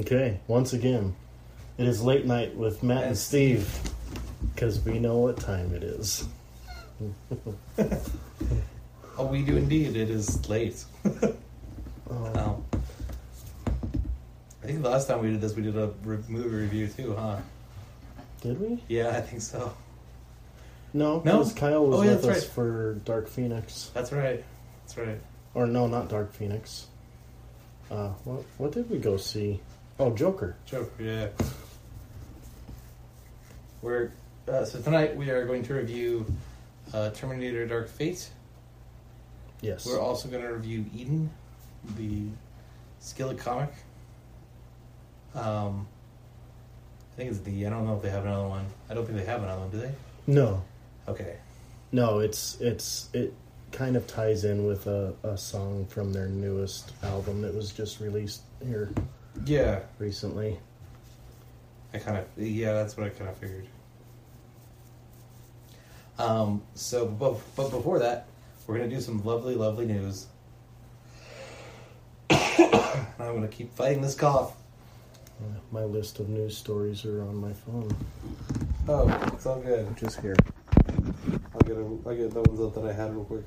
Okay, once again, it is late night with Matt and Steve because we know what time it is. Oh, we do indeed. It is late. Um, Um, I think the last time we did this, we did a re- movie review too, huh? did we? Yeah, I think so. No, No? because Kyle was Oh, yeah, with us right. for Dark Phoenix, That's right. That's right. or no, not Dark Phoenix. Uh, what what did we go see? Oh, Joker. Joker, yeah. We're uh, so tonight we are going to review uh, Terminator: Dark Fate. Yes. We're also going to review Eden, the Skillet comic. Um, I think it's the. I don't know if they have another one. I don't think they have another one. Do they? no, Okay. no, it's it's it kind of ties in with a, a song from their newest album that was just released here Yeah, recently. I kind of. Yeah, that's what I kind of figured. Um. So, but, but before that, we're gonna do some lovely, lovely news. I'm gonna keep fighting this cough. My list of news stories are on my phone, Oh, it's all good. is here. I'll get a, I'll get the ones up that I had real quick.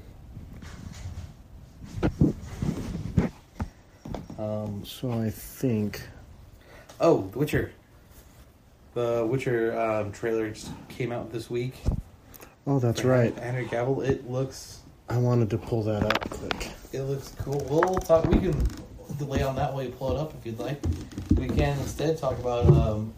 Um, So I think oh, The Witcher. The Witcher um, trailer just came out this week. Oh, that's For right. Henry Cavill. It looks I wanted to pull that up quick. it looks cool. We'll talk. We can delay on that while you pull it up if you'd like. We can instead talk about um,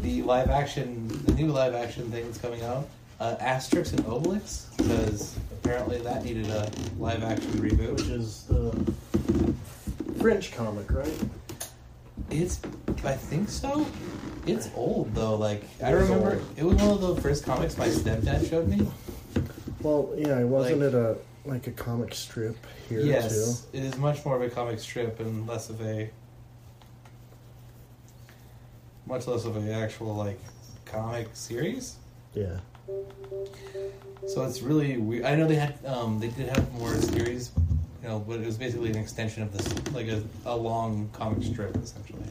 the live action, the new live action thing that's coming out, uh, Asterix and Obelix, because apparently that needed a live action reboot. Which is the French comic, right? It's, I think so. It's old though. Like I remember, old. it was one of the first comics my stepdad showed me. Well, yeah, wasn't Like- it a like a comic strip here yes, it is much more of a comic strip and less of a, much less of a actual like comic series. too? Yeah. So it's really weird. I know they had, um, they did have more series, you know, but it was basically an extension of this, like a, a long comic strip essentially.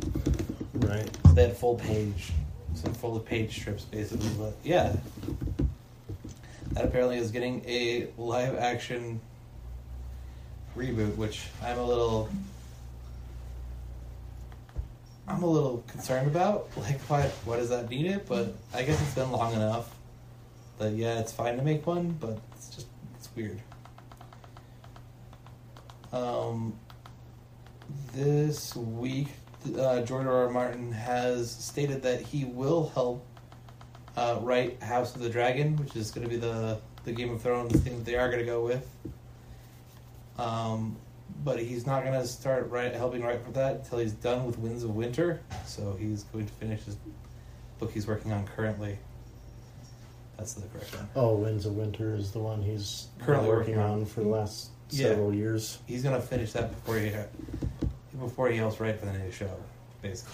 Right. So they had full page, some full of page strips basically. But yeah, that apparently is getting a live action reboot, which I'm a little, I'm a little concerned about. Like, why? Why does that need it? But I guess it's been long enough that yeah, it's fine to make one, but it's just it's weird. Um, this week, uh, George R. R. Martin has stated that he will help uh, write House of the Dragon, which is going to be the the Game of Thrones thing that they are going to go with. Um, but he's not going to start write, helping write for that until he's done with Winds of Winter. So he's going to finish his book he's working on currently. That's the correct one. Oh, Winds of Winter is the one he's Currently working working on for the last Yeah. several years. He's going to finish that before he before he helps write for the new show, basically,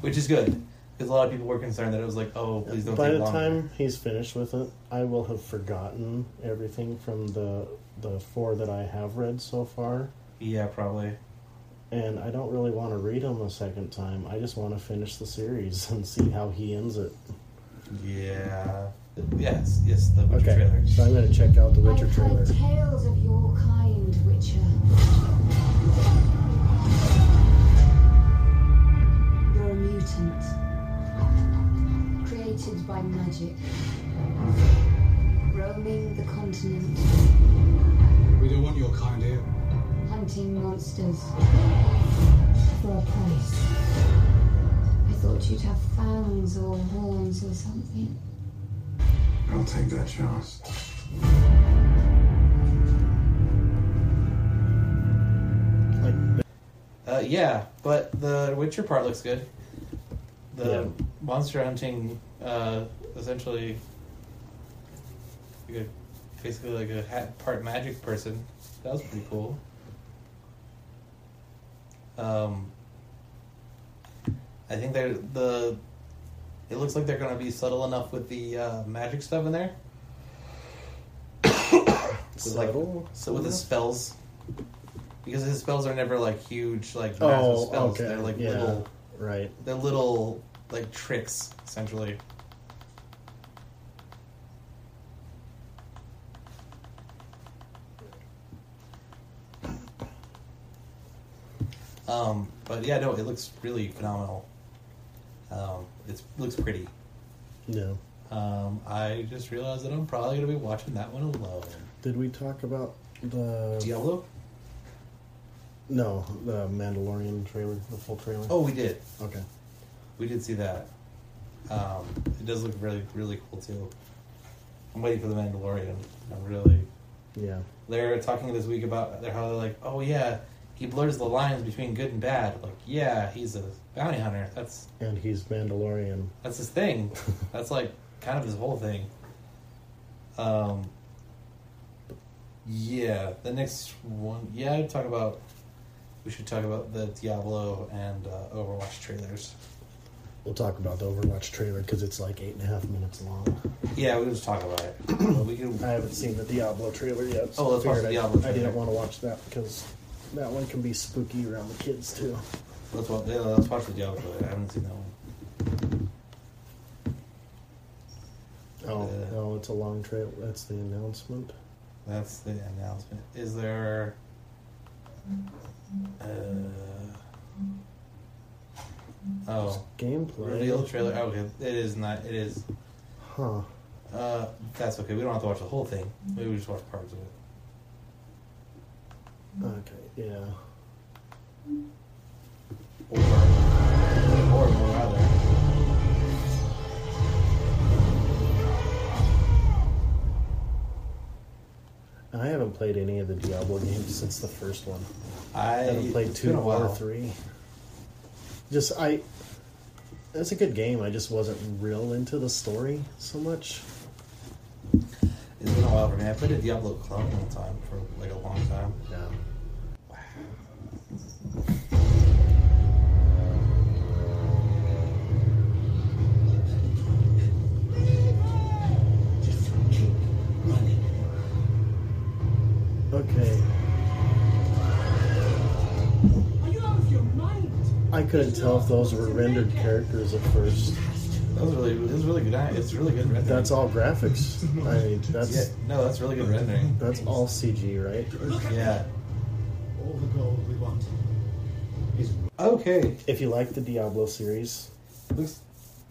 which is good because a lot of people were concerned that it was like, oh, please don't By take the longer. time he's finished with it, I will have forgotten everything from the the four that I have read so far, Yeah, probably. and I don't really want to read them a second time. I just want to finish the series and see how he ends it. Yeah. Yes, yes, the Witcher Okay, trailer. so I'm going to check out the Witcher I've trailer. heard tales of your kind, Witcher. Mutant. Created by magic. Roaming the continent, We don't want your kind here. hunting monsters. For a price. I thought you'd have fangs or horns or something. I'll take that chance. Uh, yeah, but the Witcher part looks good. The Yeah. monster hunting, uh, essentially, like a, basically like a ha- part magic person. That was pretty cool. Um, I think they're the. It looks like they're going to be subtle enough with the uh, magic stuff in there. With, like, so with his spells, because his spells are never like huge, like massive Oh, spells. okay. They're like yeah. little, Right. they're little like tricks essentially. Um, but yeah, no, it looks really phenomenal. Um, it looks pretty. Yeah. Um, I just realized that I'm probably gonna be watching that one alone. Did we talk about the Diablo? No the Mandalorian trailer, the full trailer? Oh, we did. okay. We did see that. Um, it does look really, really cool too. I'm waiting for the Mandalorian. I'm really. Yeah. They're talking this week about how they're like, oh yeah, he blurs the lines between good and bad. Like, yeah, he's a bounty hunter. That's And he's Mandalorian. that's his thing. that's like kind of his whole thing. Um. Yeah, the next one. Yeah, I'd talk about. We should talk about the Diablo and uh, Overwatch trailers. We'll talk about the Overwatch trailer because it's like eight and a half minutes long. Yeah, we just talk about it. We can. I haven't seen the Diablo trailer yet. Oh, let's I watch the I- Diablo I, trailer. didn't want to watch that because that one can be spooky around the kids too. Let's watch. Yeah, let's watch the Diablo trailer. I haven't seen that one. Oh, Uh, no, it's a long trail. That's the announcement. That's the announcement. Is there? Oh, Gameplay. reveal trailer. Oh, okay, it is not. It is. Huh. Uh, that's okay. We don't have to watch the whole thing. Maybe we just watch parts of it. Okay, yeah. Or, or more rather. I haven't played any of the Diablo games since the first one. I I haven't played two or three. Just I. It's a good game. I just wasn't real into the story so much. It's been a while for me. I played a Diablo clone one time for like a long time. Yeah. I couldn't tell if those were rendered characters at first. That was really. It was really good. It's really good rendering. That's all graphics. I mean, that's Yeah, no, that's really good rendering. that's all CG, right? Yeah. All the gold we want is Okay. If you like the Diablo series, Looks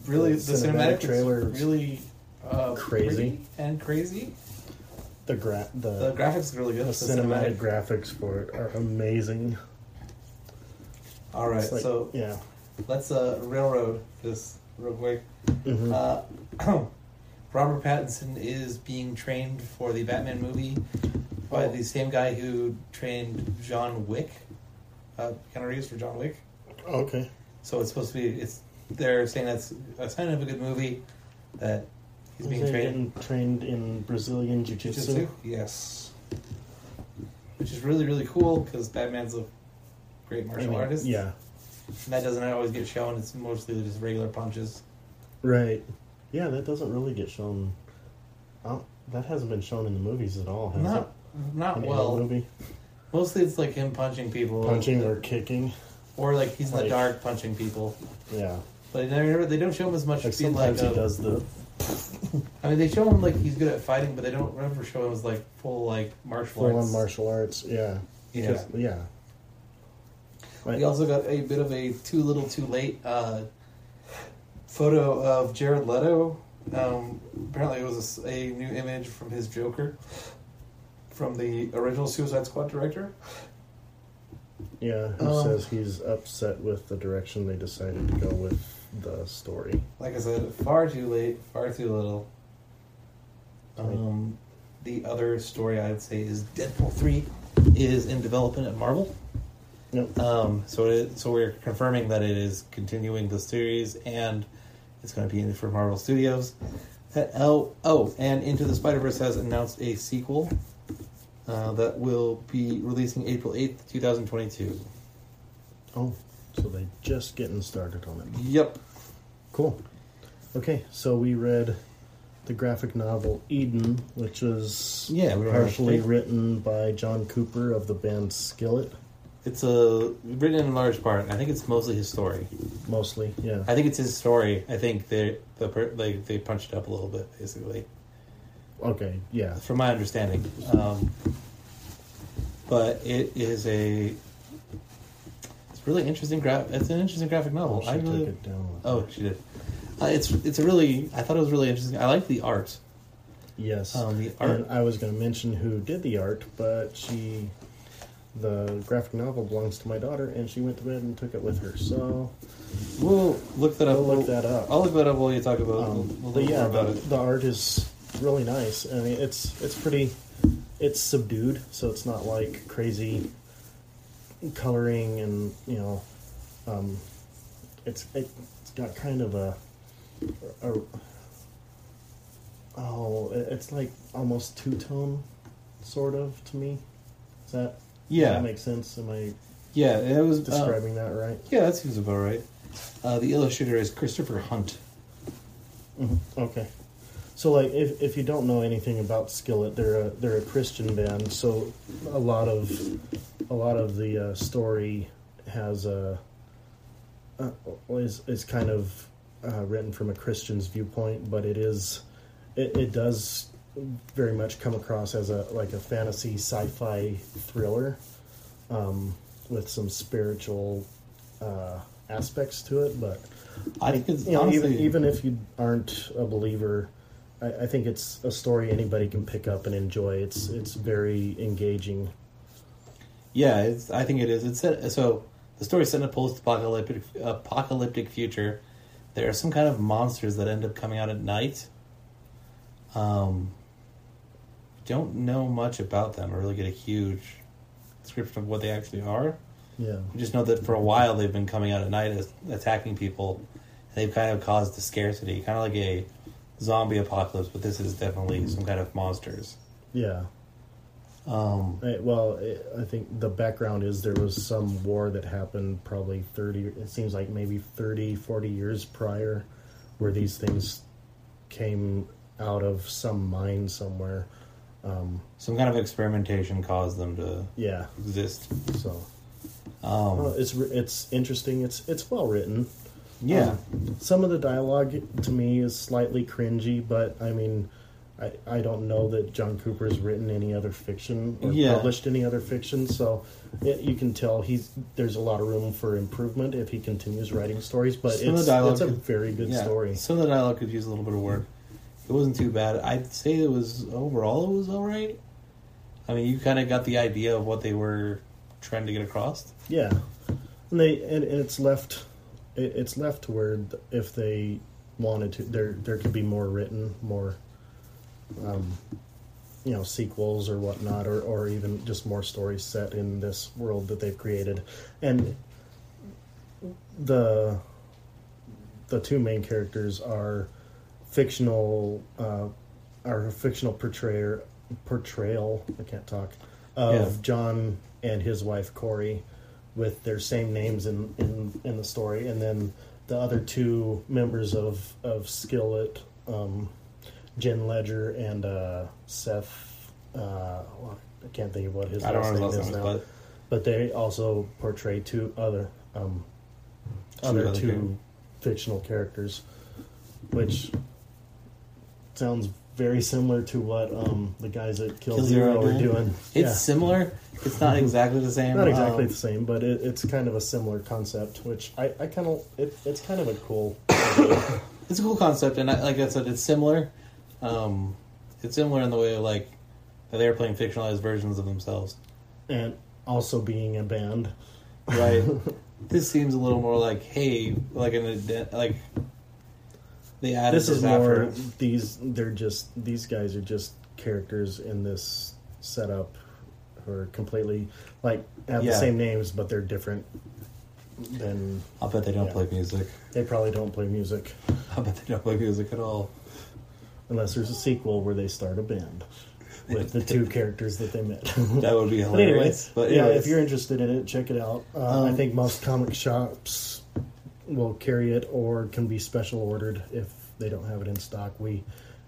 really The the cinematic cinematic trailer trailer is really uh, crazy. and crazy. the gra- The the, graphics are really good. the cinematic graphics for it are amazing. All right, like- so yeah, let's uh, railroad this real quick. Mhm. Uh, Robert Pattinson is being trained for the Batman movie by Oh. the same guy who trained John Wick. Uh, Keanu Reeves for John Wick. okay. So it's supposed to be. It's they're saying that's a sign of a good movie. That he's being Is he trained. getting trained in Brazilian Jiu Jitsu. Jiu-Jitsu? Yes. Which is really, really cool because Batman's a great martial artist. Yeah, And that doesn't always get shown. It's mostly just regular punches. right. Yeah, that doesn't really get shown. Oh, that hasn't been shown in the movies at all, has Not, it? not In well. movie, Mostly it's like him punching people. punching or kicking. Or like he's in the dark punching people. Yeah, But they never, they don't show him as much like being like sometimes a, he does the. I mean, they show him like he's good at fighting, but they don't ever show him as like full like martial Full arts. on martial arts, yeah. Yeah. yeah. Right. We also got a bit of a too little, too late uh, photo of Jared Leto. Um, apparently, it was a new image from his Joker from the original Suicide Squad director. Yeah, who Um, says he's upset with the direction they decided to go with the story. Like I said, far too late, far too little. Um, the other story I'd say is Deadpool three is in development at Marvel. Yep. Um, so it, so we're confirming that it is continuing the series and it's going to be in for Marvel Studios. Uh, oh, oh, and Into the Spider Verse has announced a sequel uh, that will be releasing April eighth, two thousand twenty-two. Oh, so they're just getting started on it. Yep. Cool. Okay, so we read the graphic novel Eden, which was Yeah, partially written by John Cooper of the band Skillet. It's a written in large part. I think it's mostly his story. Mostly, yeah. I think it's his story. I think they the per, like they punched it up a little bit, basically, Okay, yeah. from my understanding. Um, but it is a it's really interesting. Gra- it's an interesting graphic novel. she I really. took it down. Oh, she did. Uh, it's it's a really. I thought it was really interesting. I like the art. Yes. Um, the art. And I was going to mention who did the art, but she, the graphic novel belongs to my daughter, and she went to bed and took it with her. So We'll look that up. We'll look that up. I'll look that up while you talk about. Um, we'll, yeah, about the, it. the art is really nice. I mean, it's it's pretty, it's subdued, so it's not like crazy coloring and you know, um, it's it's got kind of a, a oh, it's like almost two tone, sort of to me. Is that does Yeah, that makes sense? Am I yeah. It was uh, describing that right? Yeah, that seems about right. Uh, the illustrator is Christopher Hunt. Mhm, Okay. So, like, if, if you don't know anything about Skillet, they're a they're a Christian band. So, a lot of a lot of the uh, story has a uh, is is kind of uh, written from a Christian's viewpoint, but it is it, it does very much come across as a like a fantasy sci-fi thriller um, with some spiritual uh, aspects to it, but I think it's you know, honestly even even if you aren't a believer, I, I think it's a story anybody can pick up and enjoy. It's it's very engaging. Yeah, it's, I think it is. It's set, so the story's set in a post-apocalyptic apocalyptic future. There are some kind of monsters that end up coming out at night. Um, don't know much about them or really get a huge description of what they actually are. Yeah, We just know that for a while they've been coming out at night as attacking people. They've kind of caused the scarcity, kind of like a zombie apocalypse, but this is definitely some kind of monsters. yeah. Um, I, well, I I think the background is there was some war that happened probably 30, it seems like maybe 30, 40 years prior, where these things came out of some mine somewhere. Um, some kind of experimentation caused them to yeah, exist. so Um, well, it's re- it's interesting. It's it's well written. yeah, Um, some of the dialogue to me is slightly cringy, but I mean, I, I don't know that John Cooper's written any other fiction or Yeah. published any other fiction, so it, you can tell he's there's a lot of room for improvement if he continues writing stories. But Some of the it's, dialogue it's a could- very good yeah. story. Some of the dialogue could use a little bit of work. It wasn't too bad. I'd say it was overall it was all right. I mean, you kind of got the idea of what they were trying to get across. Yeah, and they and, and it's left it, it's left to where if they wanted to, there there could be more written, more, um, you know, sequels or whatnot, or or even just more stories set in this world that they've created, and the the two main characters are fictional uh, fictional portrayer portrayal I can't talk of Yeah. John and his wife Korey with their same names in, in, in the story and then the other two members of, of Skillet um, Jen Ledger and uh, Seth uh, I can't think of what his last name is now but but they also portray two other um, Two other other two characters. fictional characters, which sounds very similar to what um, the guys at Kill, Kill Zero, Zero are doing. it's yeah. similar. It's not exactly the same. not exactly Um, the same, but it, it's kind of a similar concept, which I, I kind of it, it's kind of a cool. it's a cool concept, and I, like I said, it's similar. Um, it's similar in the way of like they're playing fictionalized versions of themselves. and also being a band. Right. this seems a little more like, hey, like an like they added This is more these. They're just these guys are just characters in this setup who are completely like have Yeah. the same names, but they're different. Than I'll bet they don't Yeah. play music. they probably don't play music. I bet they don't play music at all. unless there's a sequel where they start a band with the two characters that they met. That would be But anyway, hilarious. But yeah, if you're interested in it, check it out. Uh, I Um, think most comic shops will carry it or can be special ordered if they don't have it in stock. We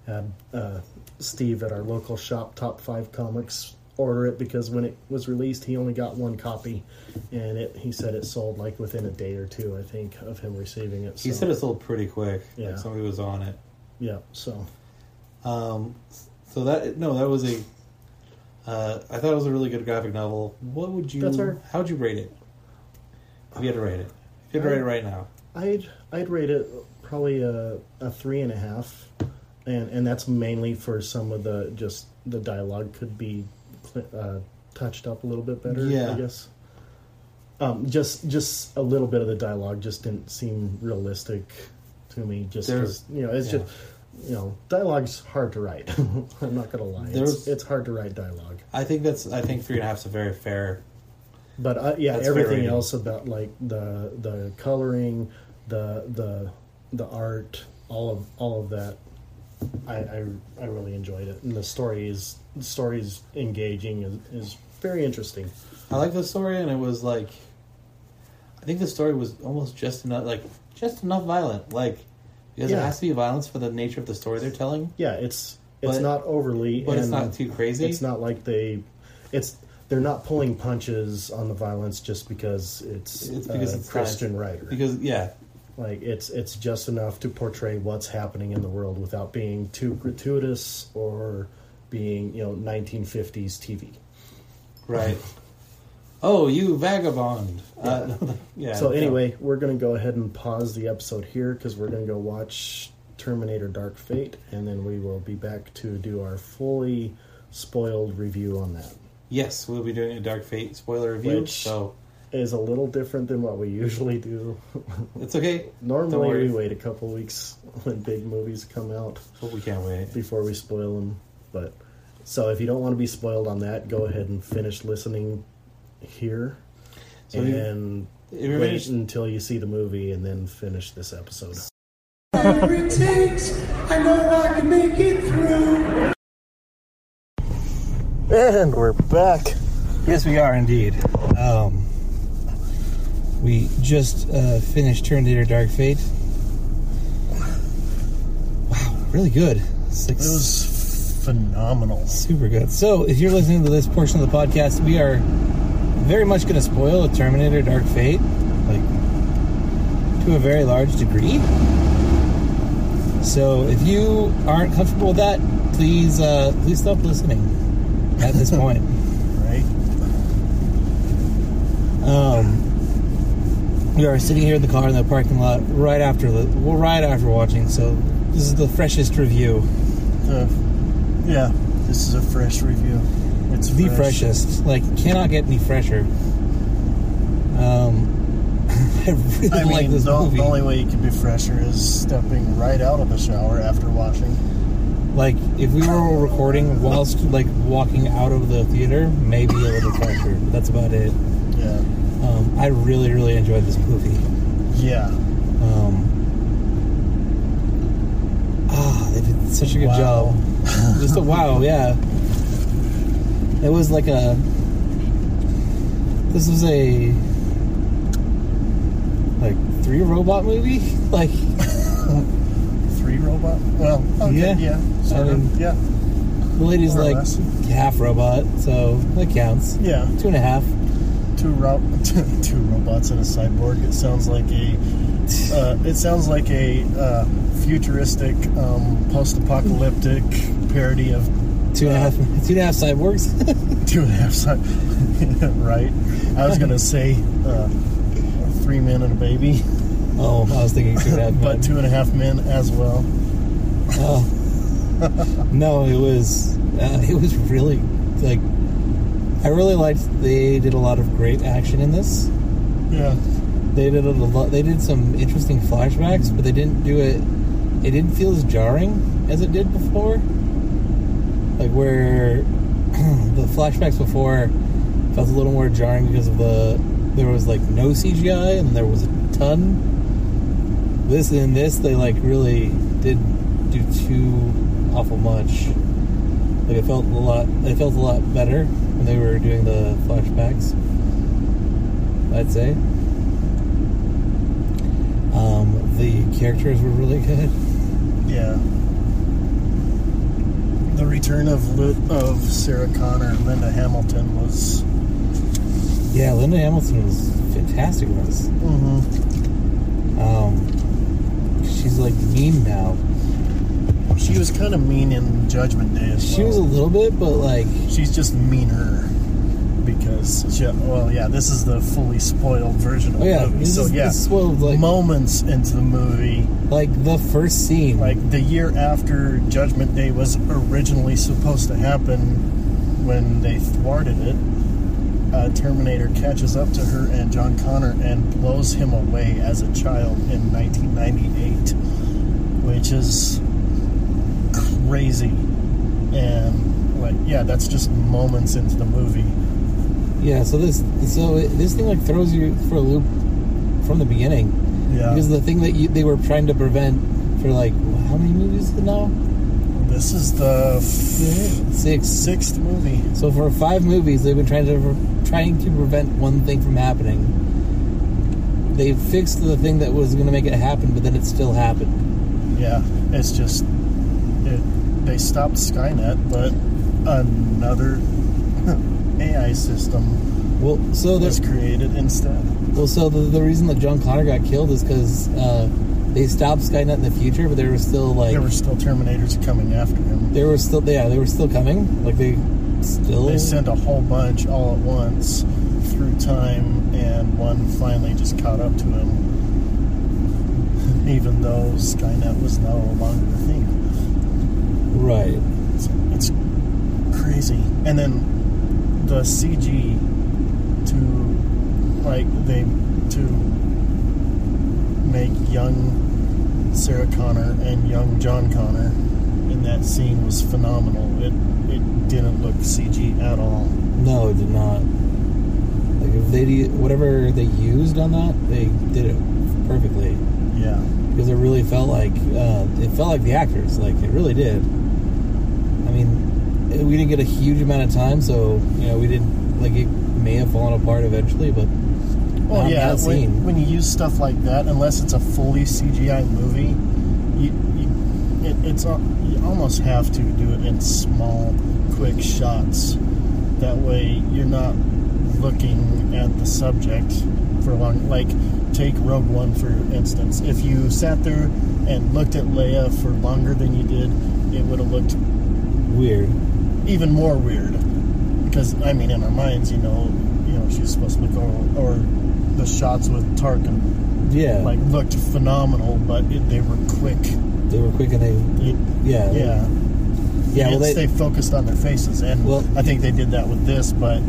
had uh, Steve at our local shop, Top Five Comics, order it because when it was released, he only got one copy, and it he said it sold like within a day or two. I think of him receiving it. he so- said it sold pretty quick. Yeah. Like somebody was on it. yeah. So Um, so that no, that was a. Uh, I thought it was a really good graphic novel. What would you? That's our- How would you rate it? If you had to rate it, if you had to rate it right now, I'd I'd rate it probably a, a three and a half, and and that's mainly for some of the just the dialogue could be cl- uh, touched up a little bit better. Yeah. I guess. Um, just just a little bit of the dialogue just didn't seem realistic to me. Just 'cause, you know, it's yeah. just you know, dialogue's hard to write. I'm not gonna lie, it's, it's hard to write dialogue. I think that's. I think three and a half is a very fair. But uh, yeah, That's everything else about like the the coloring, the the the art, all of all of that, I I, I really enjoyed it, and the story is the story is engaging is, is very interesting. I like the story, and it was like. I think the story was almost just enough, like just enough violent, like because Yeah. it has to be violence for the nature of the story they're telling, Yeah, it's it's But- not overly, but it's not too crazy. It's not like they, it's they're not pulling punches on the violence just because it's It's because a it's Christian writer. because yeah, Like it's it's just enough to portray what's happening in the world without being too gratuitous or being you know 1950s TV. right. oh, you vagabond! Uh, yeah. so anyway, we're gonna go ahead and pause the episode here because we're gonna go watch Terminator: Dark Fate, and then we will be back to do our fully spoiled review on that. Yes, we'll be doing a Dark Fate spoiler review. Which- so Is a little different than what we usually do. it's okay. Normally, we wait a couple weeks when big movies come out. But we can't wait. before we spoil them. But so if you don't want to be spoiled on that, go ahead and finish listening here, So and If you're wait finished- until you see the movie, and then finish this episode. Whatever it takes, I know I can make it through. And we're back. Yes, we are indeed. Um, we just uh, finished Terminator Dark Fate. Wow, really good. Six, It was phenomenal. super good. So, if you're listening to this portion of the podcast, we are very much going to spoil a Terminator Dark Fate, like to a very large degree. So, if you aren't comfortable with that, please uh, please stop listening at this point. Right? Um, we are sitting here in the car in the parking lot right after the well, right after watching. So this is the freshest review, The, yeah, this is a fresh review. It's the fresh. freshest. Like cannot get any fresher. Um, I really I like mean, this the, movie. the only way you can be fresher is stepping right out of the shower after watching. Like if we were recording whilst like walking out of the theater, maybe a little. But that's about it. Yeah. Um, I really really enjoyed this movie. Yeah. Um, ah, they did such a good Wow. job. Just a wow, yeah. It was like a. This was a. Like three robot movie, like Three robot? Well, okay, Yeah. yeah. I mean-. Yeah. the lady's More like half robot, so that counts. Yeah. Two and a half. two ro- two robots and a cyborg. It sounds like a uh, it sounds like a uh, futuristic um, post-apocalyptic parody of Two and a half. Two and a half cyborgs. two and a half cy- right. I was gonna say uh, three men and a baby, oh, I was thinking two and a half. but two and a half men as well. Oh. no, it was uh, it was really like I really liked they did a lot of great action in this. Yeah, They did a lot. They did some interesting flashbacks, but they didn't do it. It didn't feel as jarring as it did before. Like where the flashbacks before felt a little more jarring because of the there was like no CGI and there was a ton. This in this they like really did do two awful much. Like it felt a lot. It felt a lot better when they were doing the flashbacks. I'd say. Um, the characters were really good. Yeah. The return of Lu- of Sarah Connor and Linda Hamilton was. Yeah, Linda Hamilton was fantastic in this. Mm-hmm. Um, she's like mean now. She was kind of mean in Judgment Day as She was a little bit, but like, She's just meaner because she, well, yeah, this is the fully spoiled version of oh yeah, the movie. So is, yeah, spoiled, like, moments into the movie, like the first scene. like the year after Judgment Day was originally supposed to happen, when they thwarted it, uh, Terminator catches up to her and John Connor and blows him away as a child in 1998, which is crazy. And like, yeah, that's just moments into the movie. yeah, so this, so this thing like throws you for a loop from the beginning. Yeah, Because the thing that you, they were trying to prevent for like how many movies is it now? this is the f- Six. sixth movie. So for five movies, they've been trying to trying to prevent one thing from happening. They fixed the thing that was going to make it happen, but then it still happened. Yeah, it's just they stopped Skynet, but another AI system Well, so was created instead. well, so the, the reason that John Connor got killed is because uh, they stopped Skynet in the future, but they were still like There were still Terminators coming after him. they were still yeah they were still coming like they still They sent a whole bunch all at once through time, and one finally just caught up to him. Even though Skynet was no longer a thing. Right. It's, it's crazy. And then the CG to like they to make young Sarah Connor and young John Connor in that scene was phenomenal. It it didn't look CG at all. No, it did not. Like if they whatever they used on that, they did it perfectly. Yeah. because it really felt like uh, it felt like the actors, like it really did. I mean, it- we didn't get a huge amount of time, so you know we didn't like it may have fallen apart eventually, but Well, not yeah. When, when you use stuff like that, unless it's a fully CGI movie, you, you it, it's al- you almost have to do it in small, quick shots. That way, you're not looking at the subject for long. Like, take Rogue One for instance. If you sat there and looked at Leia for longer than you did, it would have looked weird. Even more weird. Because I mean, in our minds, you know, you know, she's supposed to look or, or the shots with Tarkin Yeah, like looked phenomenal, but it, they were quick. they were quick and they, They- yeah, yeah, yeah. Well, they, they focused on their faces, and Well- I think they did that with this. But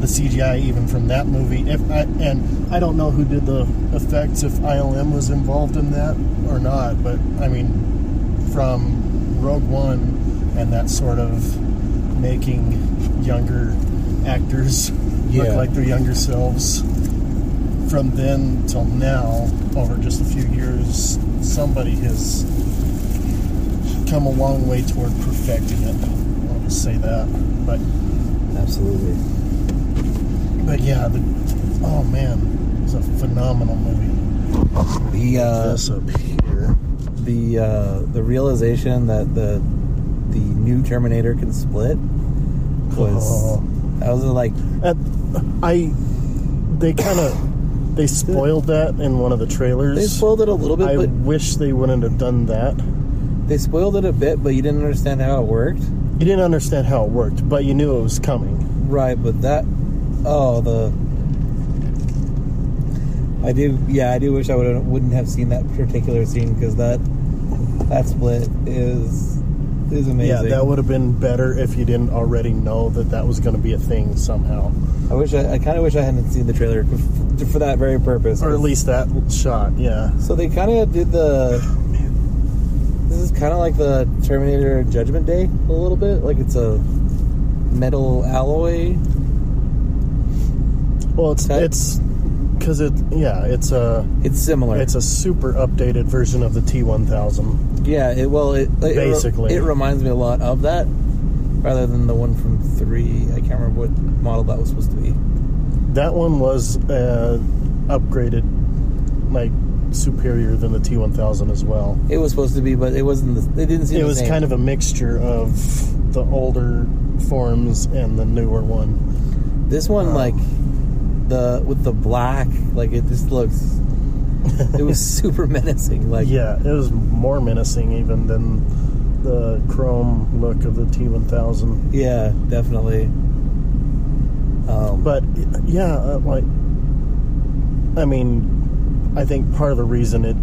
the CGI, even from that movie, if I, and I don't know who did the effects, if ILM was involved in that or not. But I mean, from Rogue One and that sort of making younger actors look like their younger selves. From then till now, over just a few years, somebody has come a long way toward perfecting it. I'll just say that. But absolutely. but yeah, the oh man, it's a phenomenal movie. The uh, this up here. the uh, the realization that the the new Terminator can split was Oh. that was like And I they kind of they spoiled that in one of the trailers. they spoiled it a little bit, I wish they wouldn't have done that. they spoiled it a bit, but you didn't understand how it worked. You didn't understand how it worked, but you knew it was coming. Right, but that oh the I do yeah I do wish I would wouldn't have seen that particular scene because that that split is is amazing. Yeah, that would have been better if you didn't already know that that was going to be a thing somehow, I wish I, I kind of wish I hadn't seen the trailer for, for that very purpose. or at least that shot. Yeah. So they kind of did the. This is kind of like the Terminator Judgment Day a little bit. Like it's a metal alloy. Well, it's Okay. it's because it yeah it's a It's similar. it's a super updated version of the T1000. Yeah, it well, it, it Basically. it reminds me a lot of that, rather than the one from three. I can't remember what model that was supposed to be. That one was uh, upgraded, like superior than the T1000 as well. It was supposed to be, but it wasn't. The, it didn't seem. It was same. kind of a mixture of the older forms and the newer one. This one, Um, like the with the black, like it just looks. It was super menacing. Like Yeah, it was more menacing even than the chrome look of the T1000. yeah, definitely. Um, But yeah, uh, like I mean, I think part of the reason it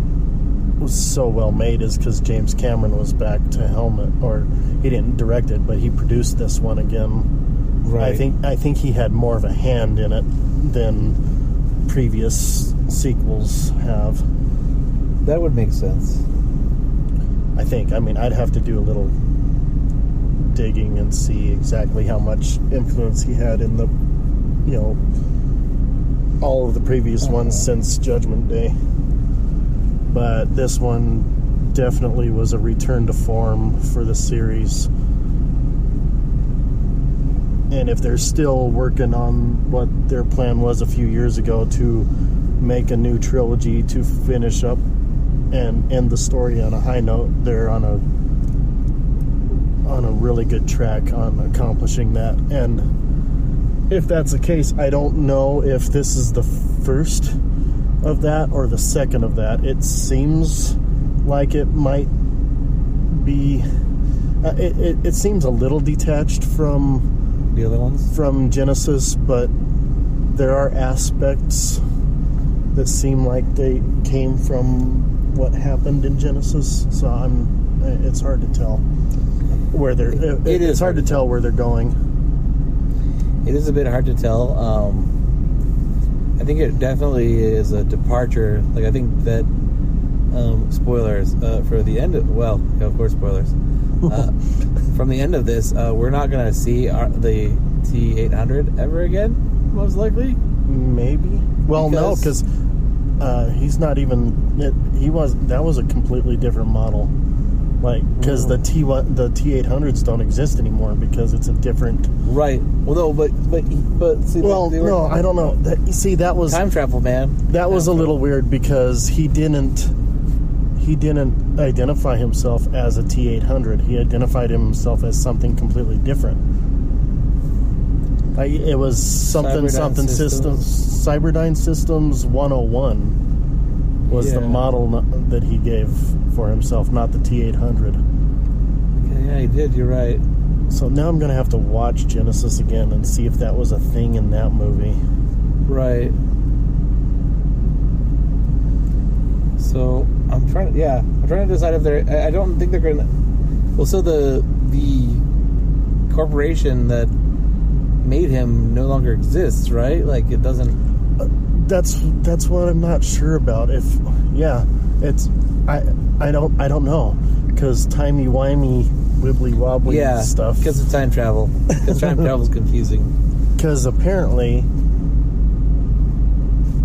was so well made is because James Cameron was back to Helmet, or he didn't direct it, but he produced this one again. right. I think I think he had more of a hand in it than previous sequels have. that would make sense. I think. I mean, I'd have to do a little digging and see exactly how much influence he had in the, you know, all of the previous uh-huh. ones since Judgment Day. But this one definitely was a return to form for the series. And if they're still working on what their plan was a few years ago to make a new trilogy to finish up and end the story on a high note, they're on a on a really good track on accomplishing that. And if that's the case, I don't know if this is the first of that or the second of that. It seems like it might be. Uh, it, it, it seems a little detached from The other ones. from Genisys, but there are aspects that seem like they came from what happened in Genisys. So I'm, it's hard to tell where they're. It, It is it's hard to tell where they're going. It is a bit hard to tell. Um, I think it definitely is a departure. Like I think that um, spoilers uh, for the end. Of, well, yeah, of course, spoilers. Uh, from the end of this, uh, we're not going to see our, the T eight hundred ever again. Most likely. Maybe. Well, no, Because- because uh, he's not even. It, he was. That was a completely different model. Like, because the T one, the T eight hundreds don't exist anymore because it's a different. Right. Well, no, but but but see, Well, they were- no, I don't know. That, you see, that was Time travel, man. that was a Time little weird because he didn't he didn't identify himself as a T800. He identified himself as something completely different. I, it was something Cyberdyne something Systems. systems Cyberdyne Systems 101 was the model that he gave for himself, not the T800. travel. Yeah, he did. You're right. So now I'm going to have to watch Genisys again and see if that was a thing in that movie. Right. So I'm trying. To, yeah, I'm trying to decide if they're. I I don't think they're going to. Well, so the the corporation that made him no longer exists, right? Like it doesn't. that's that's what I'm not sure about. If yeah, it's I I don't I don't know because timey wimey wibbly wobbly Yeah, stuff. because of time travel. Because time travel is confusing. Because apparently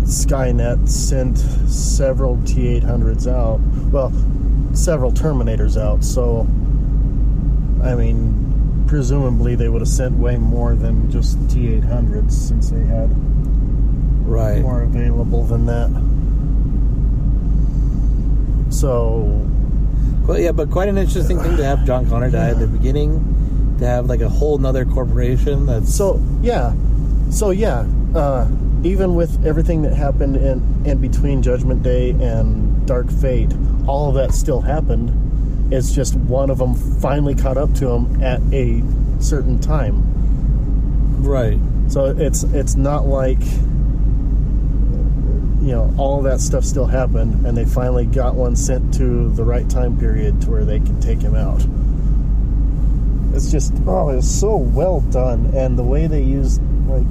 Skynet sent several T800s out. Well, several Terminators out. So I mean, presumably they would have sent way more than just T800s since they had Right. more available than that. So, Well, yeah, but quite an interesting thing to have John Connor die at the beginning. To have like a whole nother corporation that's so yeah, so yeah. Uh, even with everything that happened in in between Judgment Day and Dark Fate, all of that still happened. It's just one of them finally caught up to him at a certain time. right. So it's it's not like you know all that stuff still happened, and they finally got one sent to the right time period to where they can take him out. It's just oh, it's so well done, and the way they used like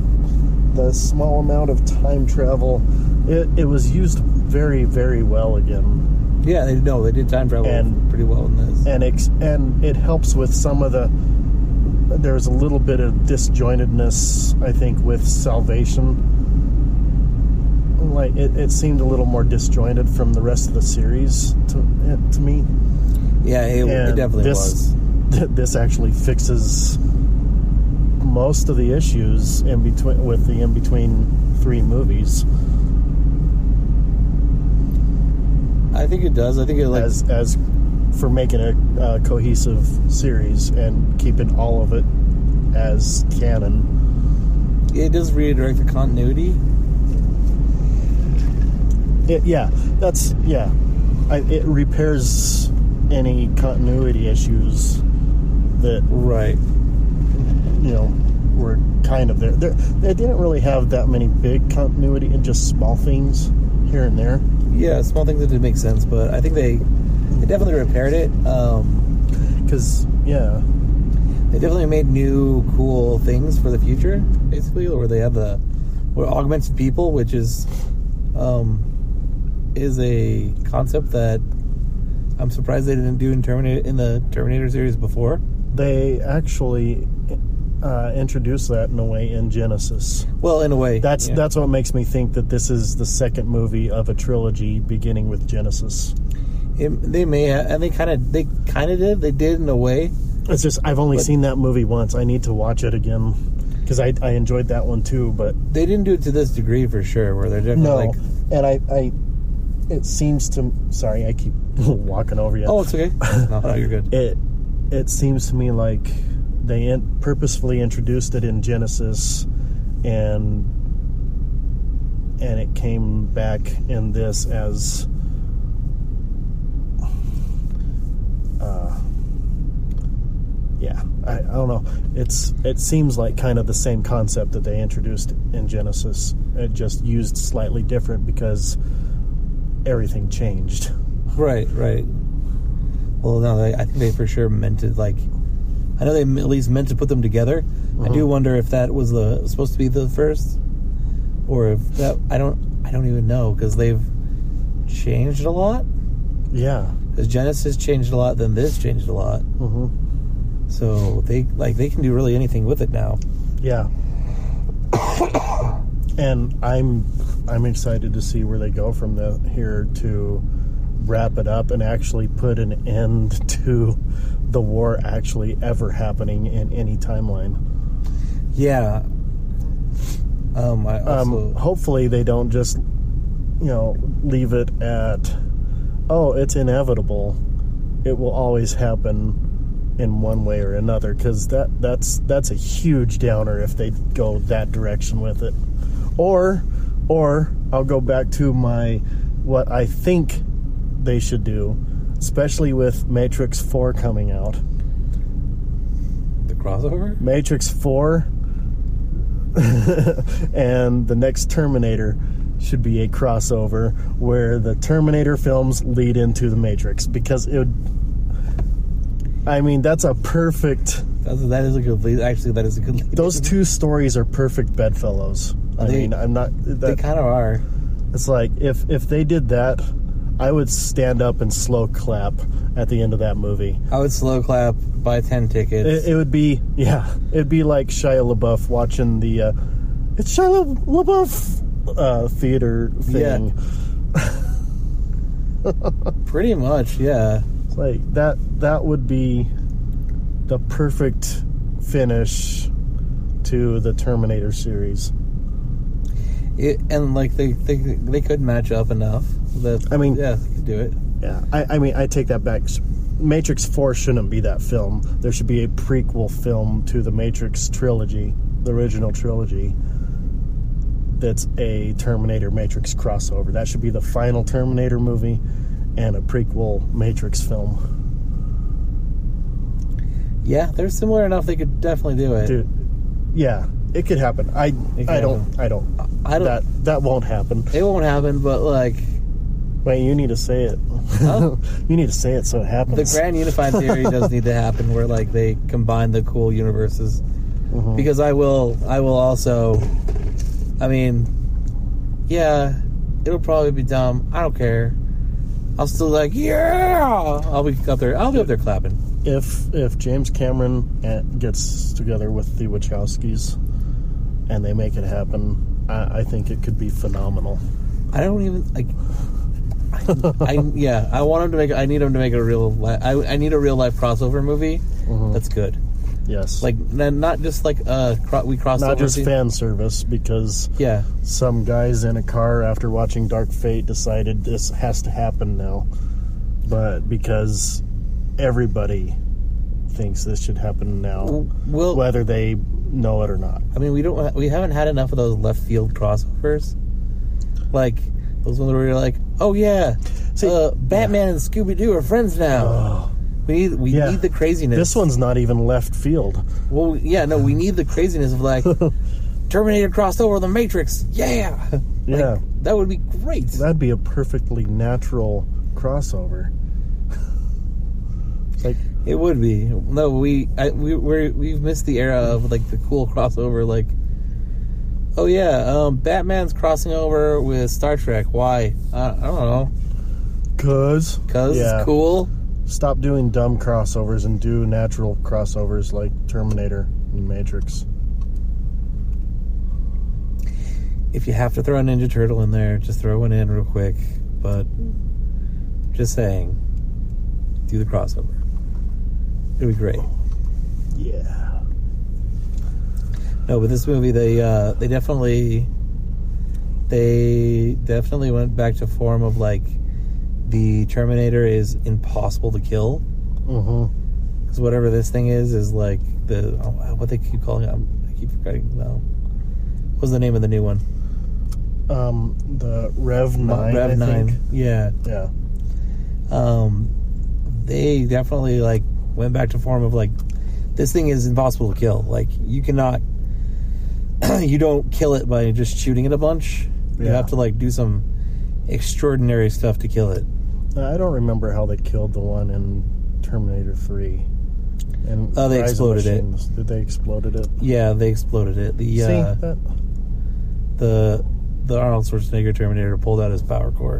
the small amount of time travel, it, it was used very very well again Yeah, they no, they did time travel And- pretty well in this. and ex- and it helps with some of the there's a little bit of disjointedness I think with salvation like it, it seemed a little more disjointed from the rest of the series to, eh, to me Yeah, it, it definitely this, was. This actually fixes most of the issues in between with the in between three movies. I think it does. I think it like as as for making a uh, cohesive series and keeping all of it as canon. it does redirect the continuity. It, yeah, that's yeah. I, it repairs any continuity issues that Right. you know were kind of there. there. They didn't really have that many big continuity and just small things here and there. Yeah, small things that didn't make sense, but I think they they definitely repaired it. Um, Because yeah, they definitely made new cool things for the future, basically, where they have the where augmented people, which is um, is a concept that I'm surprised they didn't do in Terminator in the Terminator series before. they actually uh, introduced that in a way in Genisys. Well, in a way, That's yeah. that's what makes me think that this is the second movie of a trilogy beginning with Genisys. It, they may have, and they kind of they kind of did. They did in a way. It's just I've only But- seen that movie once. I need to watch it again because I, I enjoyed that one too. But They didn't do it to this degree for sure. Where they're definitely no, like, and I, I it seems to sorry I keep walking over you. oh, it's okay. no, no, you're good. it it seems to me like they in, purposefully introduced it in Genisys, and and it came back in this as uh, yeah I, I don't know it's it seems like kind of the same concept that they introduced in Genisys it just used slightly different because everything changed Right, right. Well, no, I think they for sure meant to like. I know they at least meant to put them together. I do wonder if that was the supposed to be the first, or if that I don't I don't even know because they've changed a lot. yeah Because Genisys changed a lot, then this changed a lot. Mm-hmm. So they like they can do really anything with it now. Yeah. and I'm I'm excited to see where they go from the here to wrap it up and actually put an end to the war actually ever happening in any timeline. Yeah. Um. I also. Um, hopefully they don't just you know leave it at oh it's inevitable. It will always happen in one way or another because that that's that's a huge downer if they go that direction with it. Or or I'll go back to my what I think they should do, especially with Matrix 4 coming out. the crossover. Matrix 4 and the next Terminator should be a crossover where the Terminator films lead into the Matrix because it would I mean that's a perfect That's, that is a good lead. Actually, that is a good lead. those two stories are perfect bedfellows. I They- mean, I'm not They kind of are. it's like if if they did that, I would stand up and slow clap at the end of that movie. I would slow clap, buy ten tickets. It, it would be yeah, it'd be like Shia LaBeouf watching the uh, it's Shia LaBeouf uh, theater thing. Yeah. Pretty much, yeah. It's like that that would be the perfect finish to the Terminator series. It, and like they, they they could match up enough that I mean- yeah, they could do it. Yeah, I, I mean, I take that back. Matrix 4 shouldn't be that film. There should be a prequel film to the Matrix trilogy, the original trilogy, that's a Terminator Matrix crossover. That should be the final Terminator movie and a prequel Matrix film. Yeah, they're similar enough. They could definitely do it. Dude, yeah, it could happen. I I don't I don't I don't. that that won't happen. it won't happen, but like Wait, you need to say it. Huh? you need to say it so it happens. the grand unified theory does need to happen, where like they combine the cool universes. Mhm. Because I will, I will also. I mean, yeah, it'll probably be dumb. I don't care. I'll still like, yeah. I'll be up there. I'll be up there clapping. if if James Cameron uh, gets together with the Wachowskis and they make it happen, I, I think it could be phenomenal. I don't even like. I yeah, I want him to make. I need him to make a real. Li- I I need a real life crossover movie that's good. yes. Like n- not just like uh cro- we crossed not just scene. fan service because Yeah, some guys in a car after watching Dark Fate decided this has to happen now. But because everybody thinks this should happen now, well, whether they know it or not. I mean, we don't. We haven't had enough of those left field crossovers, like those ones where you're like, oh yeah, See- uh, Batman and Scooby Doo are friends now. we need we Yeah. need the craziness. This one's not even left field. Well, yeah, no, we need the craziness of like Terminator crossed over the Matrix. Yeah, Like, Yeah. that would be great. That'd be a perfectly natural crossover. like, It would be. No, we I, we we're, we've missed the era of like the cool crossover. Like, oh yeah, um, Batman's crossing over with Star Trek. Why? Uh, I don't know. cause, Cause yeah, it's cool. Stop doing dumb crossovers and do natural crossovers like Terminator and Matrix. If you have to throw a Ninja Turtle in there, just throw one in real quick. But just saying, do the crossover. It'd be great. Yeah. No, but this movie, they uh, they definitely they definitely went back to form of like the Terminator is impossible to kill Mm-hmm. because whatever this thing is is like the oh, what they keep calling it. I keep forgetting now. What's the name of the new one? Um, the Rev Nine. Rev I Nine. Think. Yeah. Yeah. Um, they definitely like went back to form of like this thing is impossible to kill. Like you cannot, you don't kill it by just shooting it a bunch. You Yeah. have to like do some extraordinary stuff to kill it. I don't remember how they killed the one in Terminator Three. And Oh, they Rise exploded it. Did they exploded it? Yeah, they exploded it. The See uh, that? the the Arnold Schwarzenegger Terminator pulled out his power core,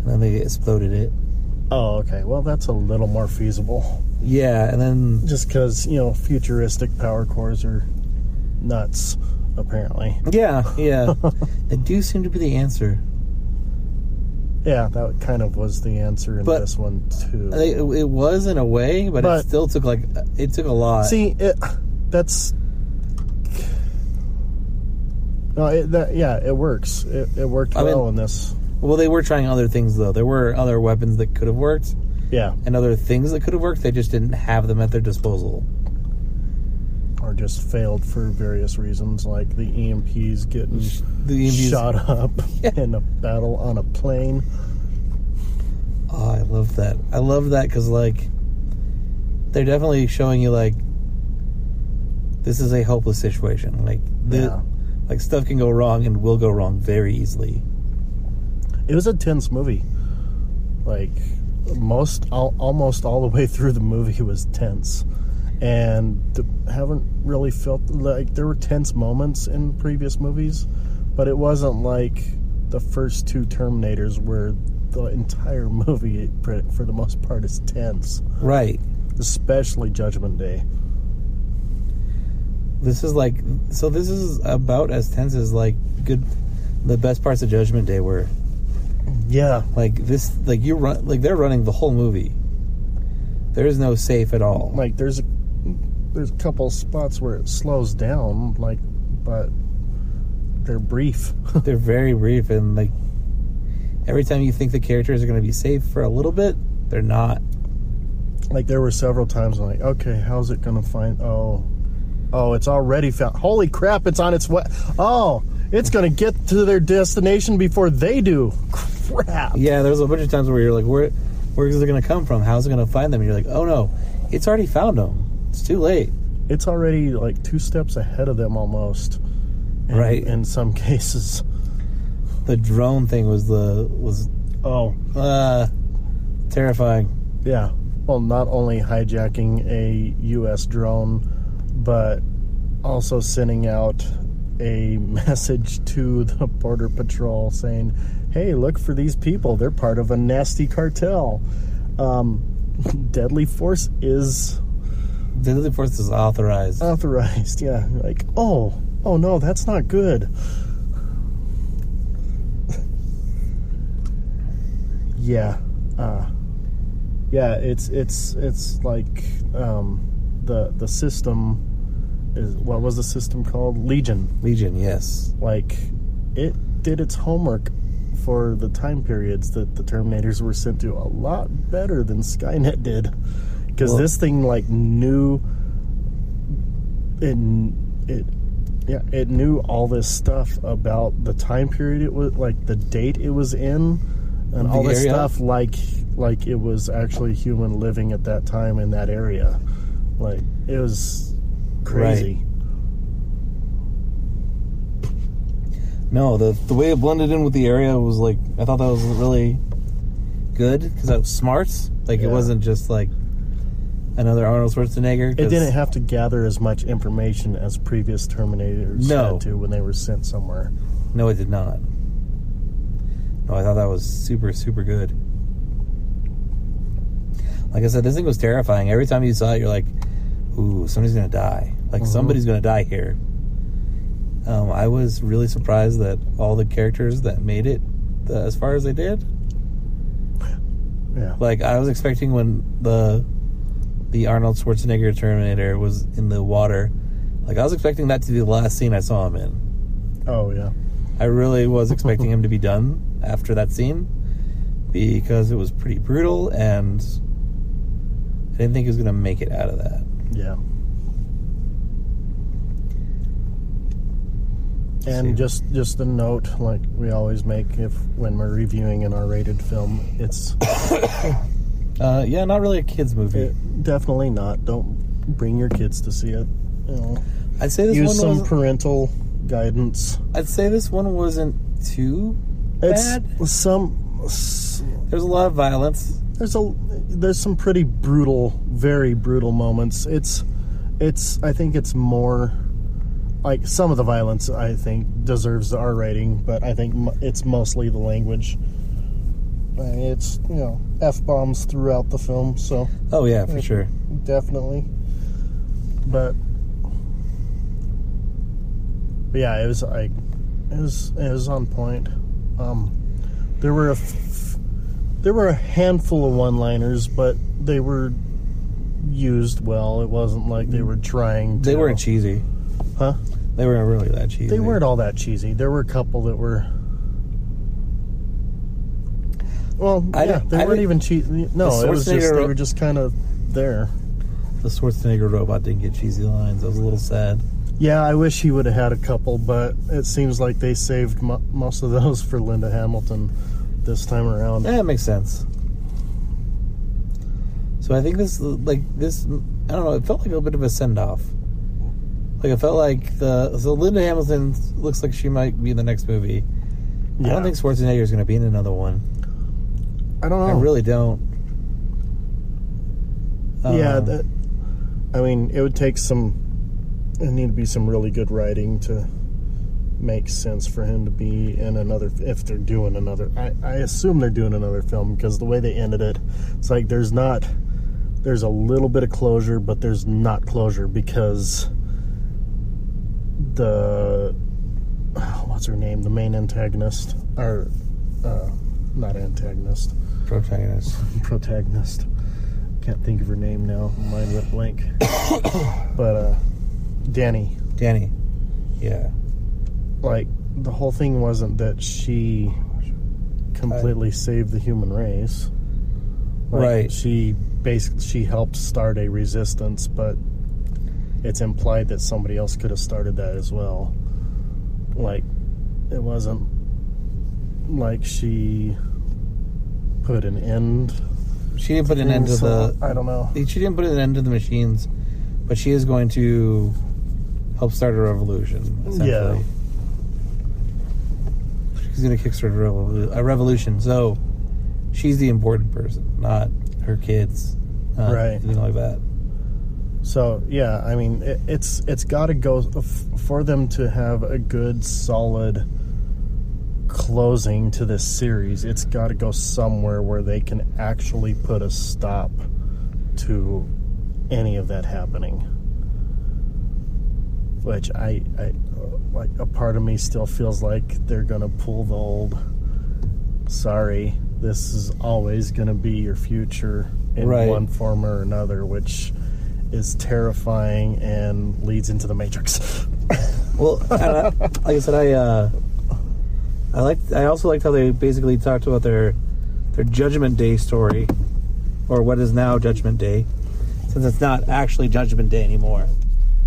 and then they exploded it. Oh, okay. Well, that's a little more feasible. Yeah, and then Just because you know futuristic power cores are nuts, apparently. yeah, yeah, they do seem to be the answer. Yeah, that kind of was the answer in But- this one too. It was in a way, but, But- it still took like it took a lot. See, it, that's no, it, that yeah, it works. It, it worked I well mean- in this. well, they were trying other things though. There were other weapons that could have worked, Yeah, and other things that could have worked. They just didn't have them at their disposal. Or just failed for various reasons, like the EMPs getting The EMPs shot up in a battle on a plane. Oh, I love that. I love that because like they're definitely showing you like this is a hopeless situation. Like the Yeah. like stuff can go wrong and will go wrong very easily. It was a tense movie. Like most, al- almost all the way through the movie was tense, and th- haven't really felt like there were tense moments in previous movies, but it wasn't like the first two Terminators where the entire movie, for for the most part, is tense. Right. Especially Judgment Day. This is like so. This is about as tense as like good. The best parts of Judgment Day were Yeah, like this. Like you run. Like they're running the whole movie. There is no safe at all. like there's a there's a couple spots where it slows down, like, but they're brief. they're very brief and like every time you think the characters are going to be safe for a little bit, they're not. like there were several times I'm like okay how's it gonna find oh oh it's already found holy crap it's on its way oh it's gonna get to their destination before they do crap Yeah, there's a bunch of times where you're like, where, where is it going to come from? How's it going to find them? And you're like, oh no, it's already found them. It's too late. it's already like two steps ahead of them almost in, Right. in some cases The drone thing was the was oh uh terrifying. yeah well not only hijacking a us drone but also sending out a message to the border patrol saying hey look for these people they're part of a nasty cartel um, deadly force is Deadly Force is authorized. authorized yeah like oh oh no that's not good Yeah, uh, yeah. It's it's it's like um, the the system is what was the system called? Legion. Legion, yes. Like it did its homework for the time periods that the Terminators were sent to a lot better than Skynet did, because Well- this thing like knew it it yeah it knew all this stuff about the time period it was like the date it was in and all this area? stuff like like it was actually human living at that time in that area like it was crazy No, the the way it blended in with the area was like I thought that was really good because that was smart. Like it wasn't just like another Arnold Schwarzenegger. It didn't have to gather as much information as previous Terminators No. had to when they were sent somewhere. No, it did not. No, I thought that was super super good. Like I said, this thing was terrifying. Every time you saw it, you're like, "Ooh, somebody's gonna die! Like Mhm. somebody's gonna die here." Um, I was really surprised that all the characters that made it uh, as far as they did. Yeah. Like I was expecting when the the Arnold Schwarzenegger Terminator was in the water, like I was expecting that to be the last scene I saw him in. Oh yeah. I really was expecting him to be done after that scene because it was pretty brutal and I didn't think he was going to make it out of that. Yeah. And See. just just a note, like we always make, if when we're reviewing an R-rated film, it's Uh, yeah, not really a kids movie. it, definitely not. Don't bring your kids to see it. You know, I'd say this use some was, parental guidance. I'd say this one wasn't too It's bad. some. There's a lot of violence. there's a there's some pretty brutal very brutal moments it's it's i think it's more like some of the violence i think deserves the r rating but i think it's mostly the language I mean, it's you know f-bombs throughout the film so Oh yeah, for Yeah. sure. definitely but but yeah it was like it was it was on point um there were a f- there were a handful of one-liners but they were used well it wasn't like they were trying to They weren't cheesy. huh They weren't really that cheesy. they weren't all that cheesy there were a couple that were well I yeah they I weren't even cheesy no it was just they were just kind of there The Schwarzenegger robot didn't get cheesy lines. I was a little sad. Yeah, I wish he would have had a couple, but it seems like they saved mo- most of those for Linda Hamilton this time around. Yeah, it makes sense. So I think this, like this, I don't know. It felt like a bit of a send off. Like it felt like the so Linda Hamilton looks like she might be in the next movie. I don't think Schwarzenegger is going to be in another one. I don't know. I really don't. yeah, Um, that, I mean, it would take some. It need to be some really good writing to make sense for him to be in another. If they're doing another, I, I assume they're doing another film because the way they ended it, it's like there's not. There's a little bit of closure, but there's not closure because the what's her name? The main antagonist, or uh, not antagonist, protagonist. protagonist. Can't think of her name now. Mind went blank. but uh, Dani, Dani. Yeah. like the whole thing wasn't that she completely saved the human race. Like, Right. She basically she helped start a resistance, but it's implied that somebody else could have started that as well. Like it wasn't like she put an end. She didn't put an end to the. I don't know. She didn't put an end to the machines, but she is going to help start a revolution. Essentially. Yeah. She's going to kickstart a, revolu- a revolution. So she's the important person, not her kids, not Right. Anything like that. So yeah, I mean, it, it's it's got to go f- for them to have a good, solid closing to this series. It's got to go somewhere where they can actually put a stop to any of that happening. Which I, I like, a part of me still feels like they're gonna pull the old. Sorry, this is always going to be your future in Right. one form or another, which is terrifying and leads into the Matrix. Well, I, like I said, I uh, I liked. I also liked how they basically talked about their their Judgment Day story, or what is now Judgment Day, since it's not actually Judgment Day anymore.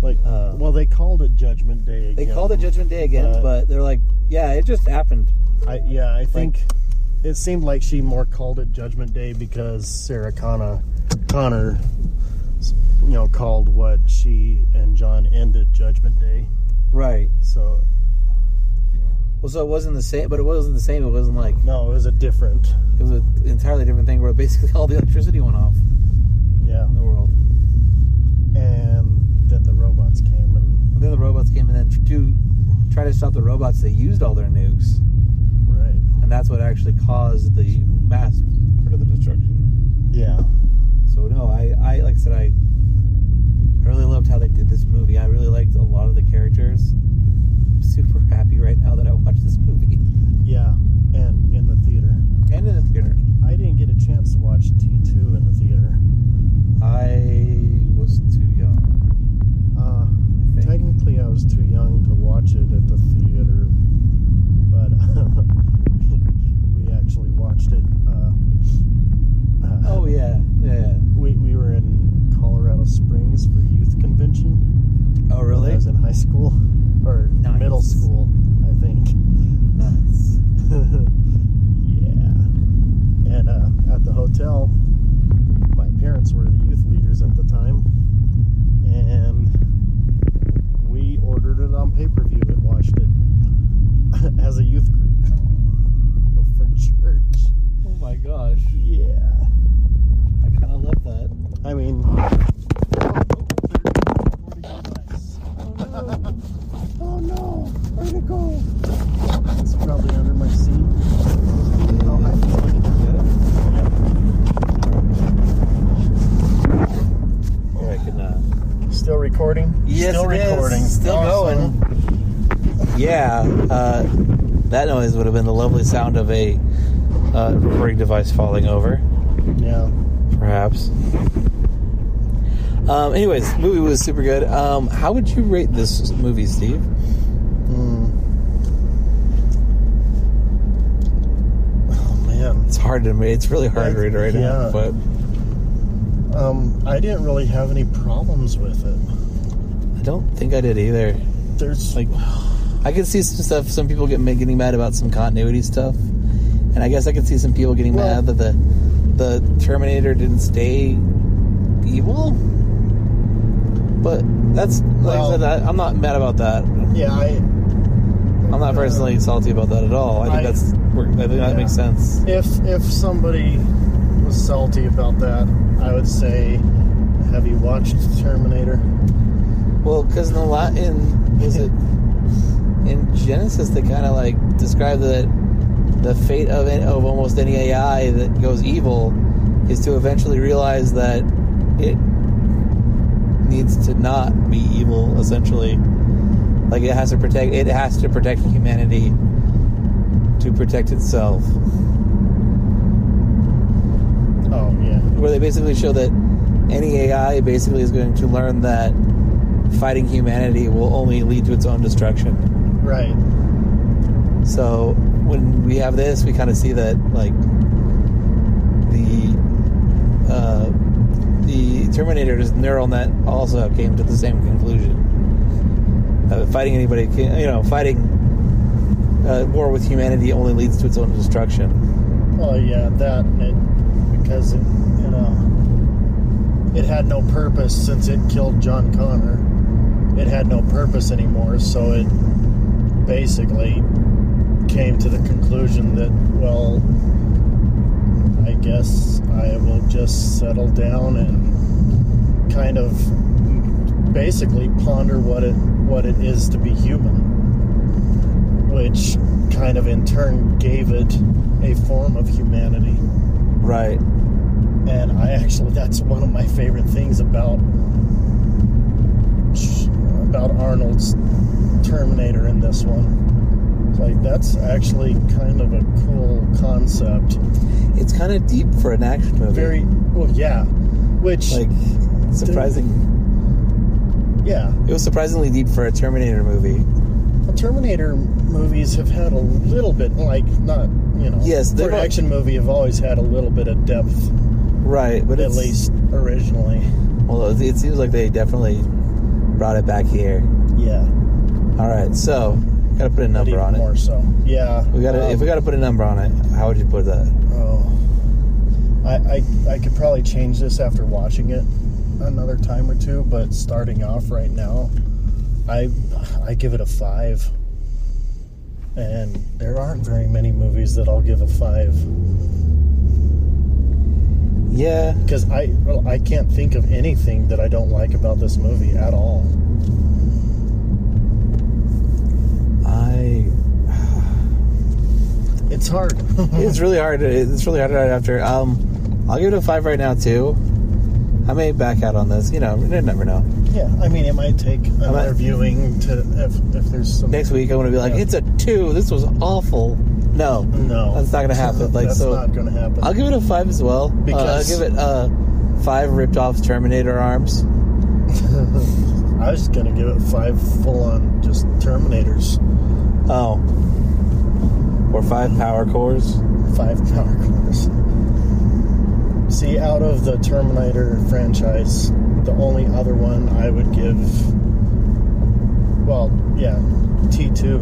like, Uh, well, they called it Judgment Day. They again. called it Judgment Day again, Uh, but they're like, yeah, it just happened. I, yeah, I think it seemed like she more called it Judgment Day because Sarah Connor, Connor, you know, called what she and John ended Judgment Day. Right. So Well, so it wasn't the same, but it wasn't the same. It wasn't like no, it was a different. it was an entirely different thing where basically all the electricity went off Yeah, in the world. and then the robots came and And then the robots came, and then to try to stop the robots, they used all their nukes, right. and that's what actually caused the mass part of the destruction. Yeah, So no, I, I like I said, I, I really loved how they did this movie. I really liked a lot of the characters. Super happy right now that I watched this movie yeah, and in the theater. and in the theater. I didn't get a chance to watch T two in the theater. I was too young. Uh, I technically, I was too young to watch it at the theater, but we actually watched it. Uh, uh, Oh yeah, yeah. we we were in Colorado Springs for youth convention. Oh really? I was in high school or Nice. middle school, I think. Nice. yeah. And uh, at the hotel, my parents were the youth leaders at the time, and we ordered it on pay per view and watched it as a youth group for church. Oh my gosh, Yeah. I kind of love that. I mean, oh no, where'd it go? It's probably under my seat. Oh, Or I can. Uh, Still recording? Yes, Still it is. recording. Still Awesome. yeah, uh, that noise would have been the lovely sound of a uh, recording device falling over, Yeah. perhaps. Um, anyways, movie was super good. Um, how would you rate this movie, Steve? Hmm. Oh man. It's hard to rate. It's really hard to rate right now, but Um, I didn't really have any problems with it. I don't think I did either. There's Like, I can see some stuff. Some people get getting mad about some continuity stuff, and I guess I can see some people getting Well- mad that the the Terminator didn't stay evil. But that's like Well- I said. I, I'm not mad about that. yeah, I I'm not personally uh, salty about that at all. I think I- that's I think that makes sense. if if somebody was salty about that, I would say, have you watched Terminator? Well, because in the Latin, in was it in Genisys they kind of like describe that the fate of an- of almost any AI that goes evil is to eventually realize that it needs to not be evil. Essentially, like it has to protect it has to protect humanity to protect itself. Oh yeah, Where they basically show that any AI basically is going to learn that fighting humanity will only lead to its own destruction. Right. So when we have this, we kind of see that like the uh, the Terminator's neural net also came to the same conclusion. Uh, fighting anybody, can, you know, fighting uh, war with humanity only leads to its own destruction. Oh yeah, that it because it, you know it had no purpose since it killed John Connor. It had no purpose anymore, so it basically came to the conclusion that well, I guess I will just settle down and kind of basically ponder what it what it is to be human, which kind of in turn gave it a form of humanity. Right. And I actually, that's one of my favorite things about about Arnold's Terminator in this one. Like that's actually kind of a cool concept. It's kind of deep for an action movie. Very well, yeah. Which, like surprising. yeah, It was surprisingly deep for a Terminator movie. well, Terminator movies have had a little bit, like not you know, Yes, for an action movie have always had a little bit of depth, Right, but at least originally. well, it seems like they definitely brought it back here. Yeah, All right, so gotta put a number even on it. more so. Yeah, We gotta um, if we gotta put a number on it. How would you put that? Oh, I, I I could probably change this after watching it another time or two, but starting off right now, I I give it a five. And there aren't very many movies that I'll give a five Yeah, because I well, I can't think of anything that I don't like about this movie at all. I. It's hard. It's really hard. It's really hard right after. Um, I'll give it a five right now too. I may back out on this. You know, you never know. yeah, I mean it might take another might- viewing to if if there's some Next week, I'm gonna be like, Yeah. it's a two. This was awful. No, no that's not gonna happen. Like that's so, not going to happen. I'll give it a five as well. Uh, I'll give it uh, five ripped off Terminator arms. I was gonna give it five full on just Terminators, Oh, or five power cores. five power cores. See, out of the Terminator franchise, the only other one I would give, well, yeah, T two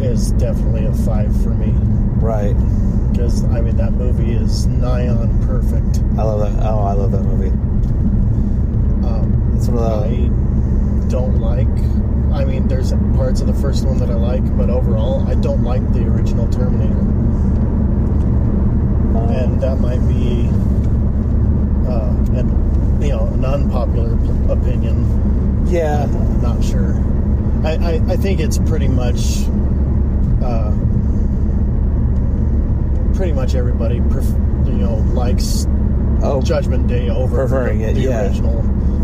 is definitely a five for me Right. because I mean that movie is nigh on perfect. I love that. Oh, I love that movie. Um, It's one of the. I don't like. I mean, there's parts of the first one that I like, but overall, I don't like the original Terminator, and that might be, uh, an you know, an unpopular p- opinion. yeah. I'm not sure. I, I, I think it's pretty much, uh, pretty much everybody, pref- you know, likes Oh, Judgment Day over Preferring the, it, the yeah. original.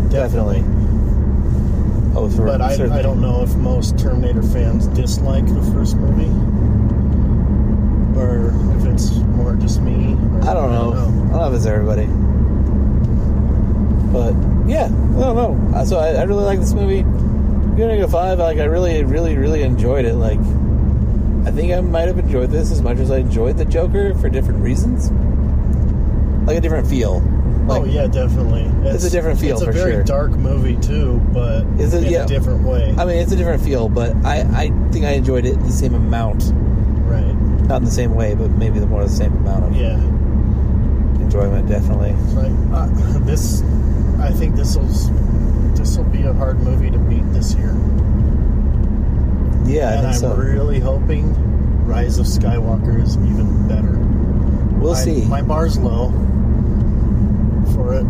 definitely. Oh, But I. I don't know if most Terminator fans dislike the first movie, or if it's more just me. I don't know. I don't know if it's everybody. But yeah, I don't know. So I, I really like this movie. Giving it a five. Like I really, really, really enjoyed it. Like I think I might have enjoyed this as much as I enjoyed the Joker for different reasons. Like a different feel. Like, oh yeah, definitely. It's a different feel It's a very sure. dark movie too, but Is it- in yeah. a different way. I mean, it's a different feel, but I, I think I enjoyed it the same amount. right? Not in the same way, but maybe the more the same amount of Yeah. enjoyment. Definitely. It's like uh, this. I think this will this will be a hard movie to beat this year, Yeah, I and I'm so. really hoping Rise of Skywalker is even better. we'll I- see. My bar's low it.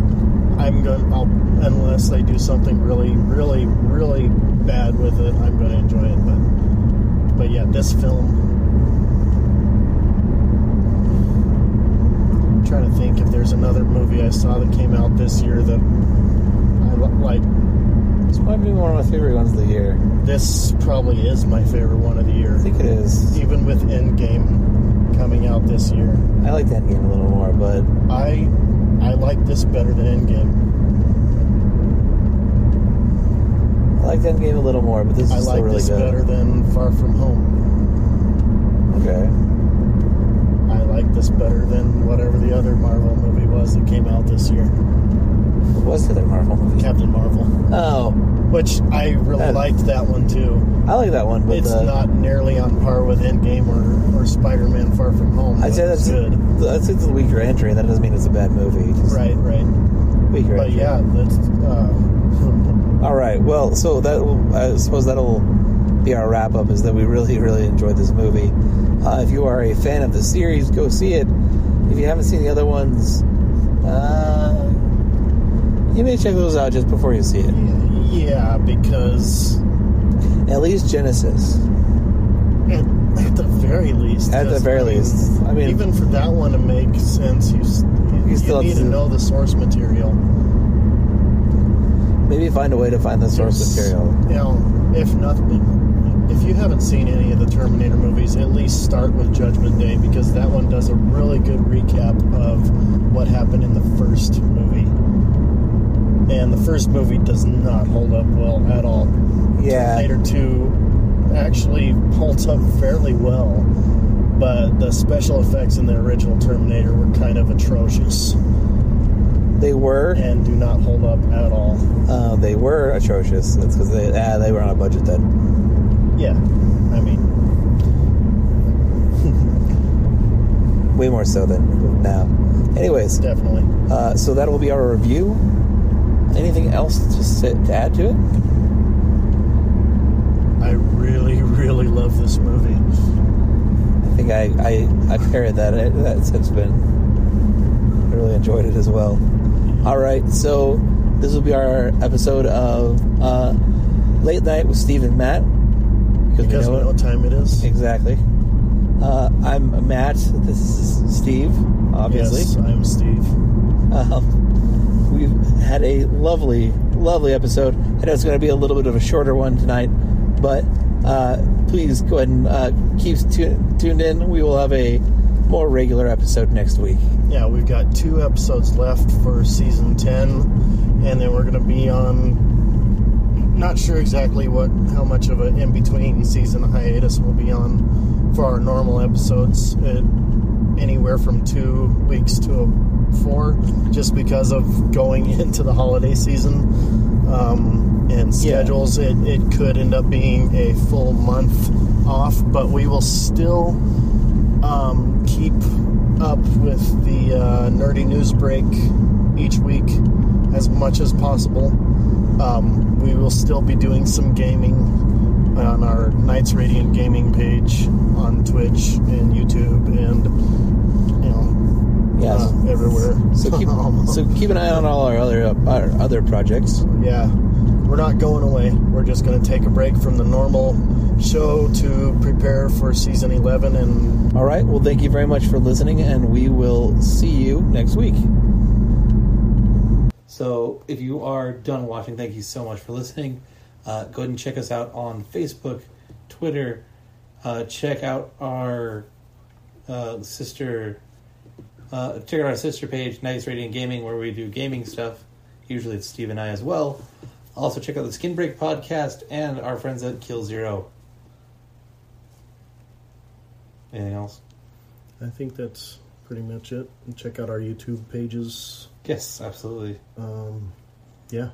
I'm going. I'll unless they do something really, really, really bad with it. I'm going to enjoy it. But, but yeah, this film. I'm trying to think if there's another movie I saw that came out this year that I like. This might be one of my favorite ones of the year. This probably is my favorite one of the year, I think it is. even with Endgame coming out this year. I like that game a little more, but I I like this better than Endgame. I like Endgame a little more. But this is I like really this good. better than Far From Home. Okay. I like this better than whatever the other Marvel movie was that came out this year, What was the other Marvel movie? Captain Marvel, Oh, which I really That- liked that one too. I like that one, but It's uh, not nearly on par with Endgame or, or Spider-Man Far From Home. I'd say that's good. That's it's a weaker entry. That doesn't mean it's a bad movie. Just Right, right. Weaker But entry. yeah, that's. Uh, All right. Well, so that I suppose that'll be our wrap up. Is that we really, really enjoyed this movie. Uh, if you are a fan of the series, go see it. If you haven't seen the other ones, uh, you may check those out just before you see it. yeah, because At least Genisys. at the very least, At the very I mean, least. I mean, even for that one to make sense, you, you, You still need to to- know the source material. maybe find a way to find the source There's- material. You know, if nothing, if you haven't seen any of the Terminator movies, at least start with Judgment Day because that one does a really good recap of what happened in the first movie. And the first movie does not hold up well at all. Yeah. Terminator 2 actually holds up fairly well, but the special effects in the original Terminator were kind of atrocious They were. and do not hold up at all. Uh, they were atrocious. That's because they ah, they were on a budget then. Yeah, I mean, Way more so than now. Anyways, definitely. uh, so that will be our review. Anything else to, sit, to add to it? Really, really love this movie. I think I I, I parried that. That's it's been. I really enjoyed it as well. All right, so this will be our episode of uh, late night with Steve and Matt Because we know what time it is. exactly. Uh, I'm Matt. This is Steve. Obviously, Yes, I'm Steve. um, we've had a lovely, lovely episode. I know it's going to be a little bit of a shorter one tonight, but uh, please go ahead and uh, keep tu- tuned in. We will have a more regular episode next week. Yeah, we've got two episodes left for season 10, and then we're going to be on. Not sure exactly what how much of an in between season hiatus we'll be on for our normal episodes. It, anywhere from two weeks to a four, just because of going into the holiday season um, and Yeah. schedules. It, it could end up being a full month off, but we will still um, keep up with the uh, nerdy news break each week as much as possible. Um, we will still be doing some gaming on our Knights Radiant gaming page on Twitch and YouTube and you know Yes. uh, everywhere. So keep so keep an eye on all our other our other projects. yeah, we're not going away. We're just going to take a break from the normal show to prepare for season 11 and All right. Well, thank you very much for listening, and we will see you next week. So, if you are done watching, thank you so much for listening. Uh, go ahead and check us out on Facebook, Twitter. Uh, check out our uh, sister. Uh, check out our sister page, Knights Radiant Gaming, where we do gaming stuff. Usually, it's Steve and I as well. Also, check out the Skin Break podcast and our friends at Kill Zero. Anything else? I think that's pretty much it. And check out our YouTube pages. Yes, absolutely. Um, yeah,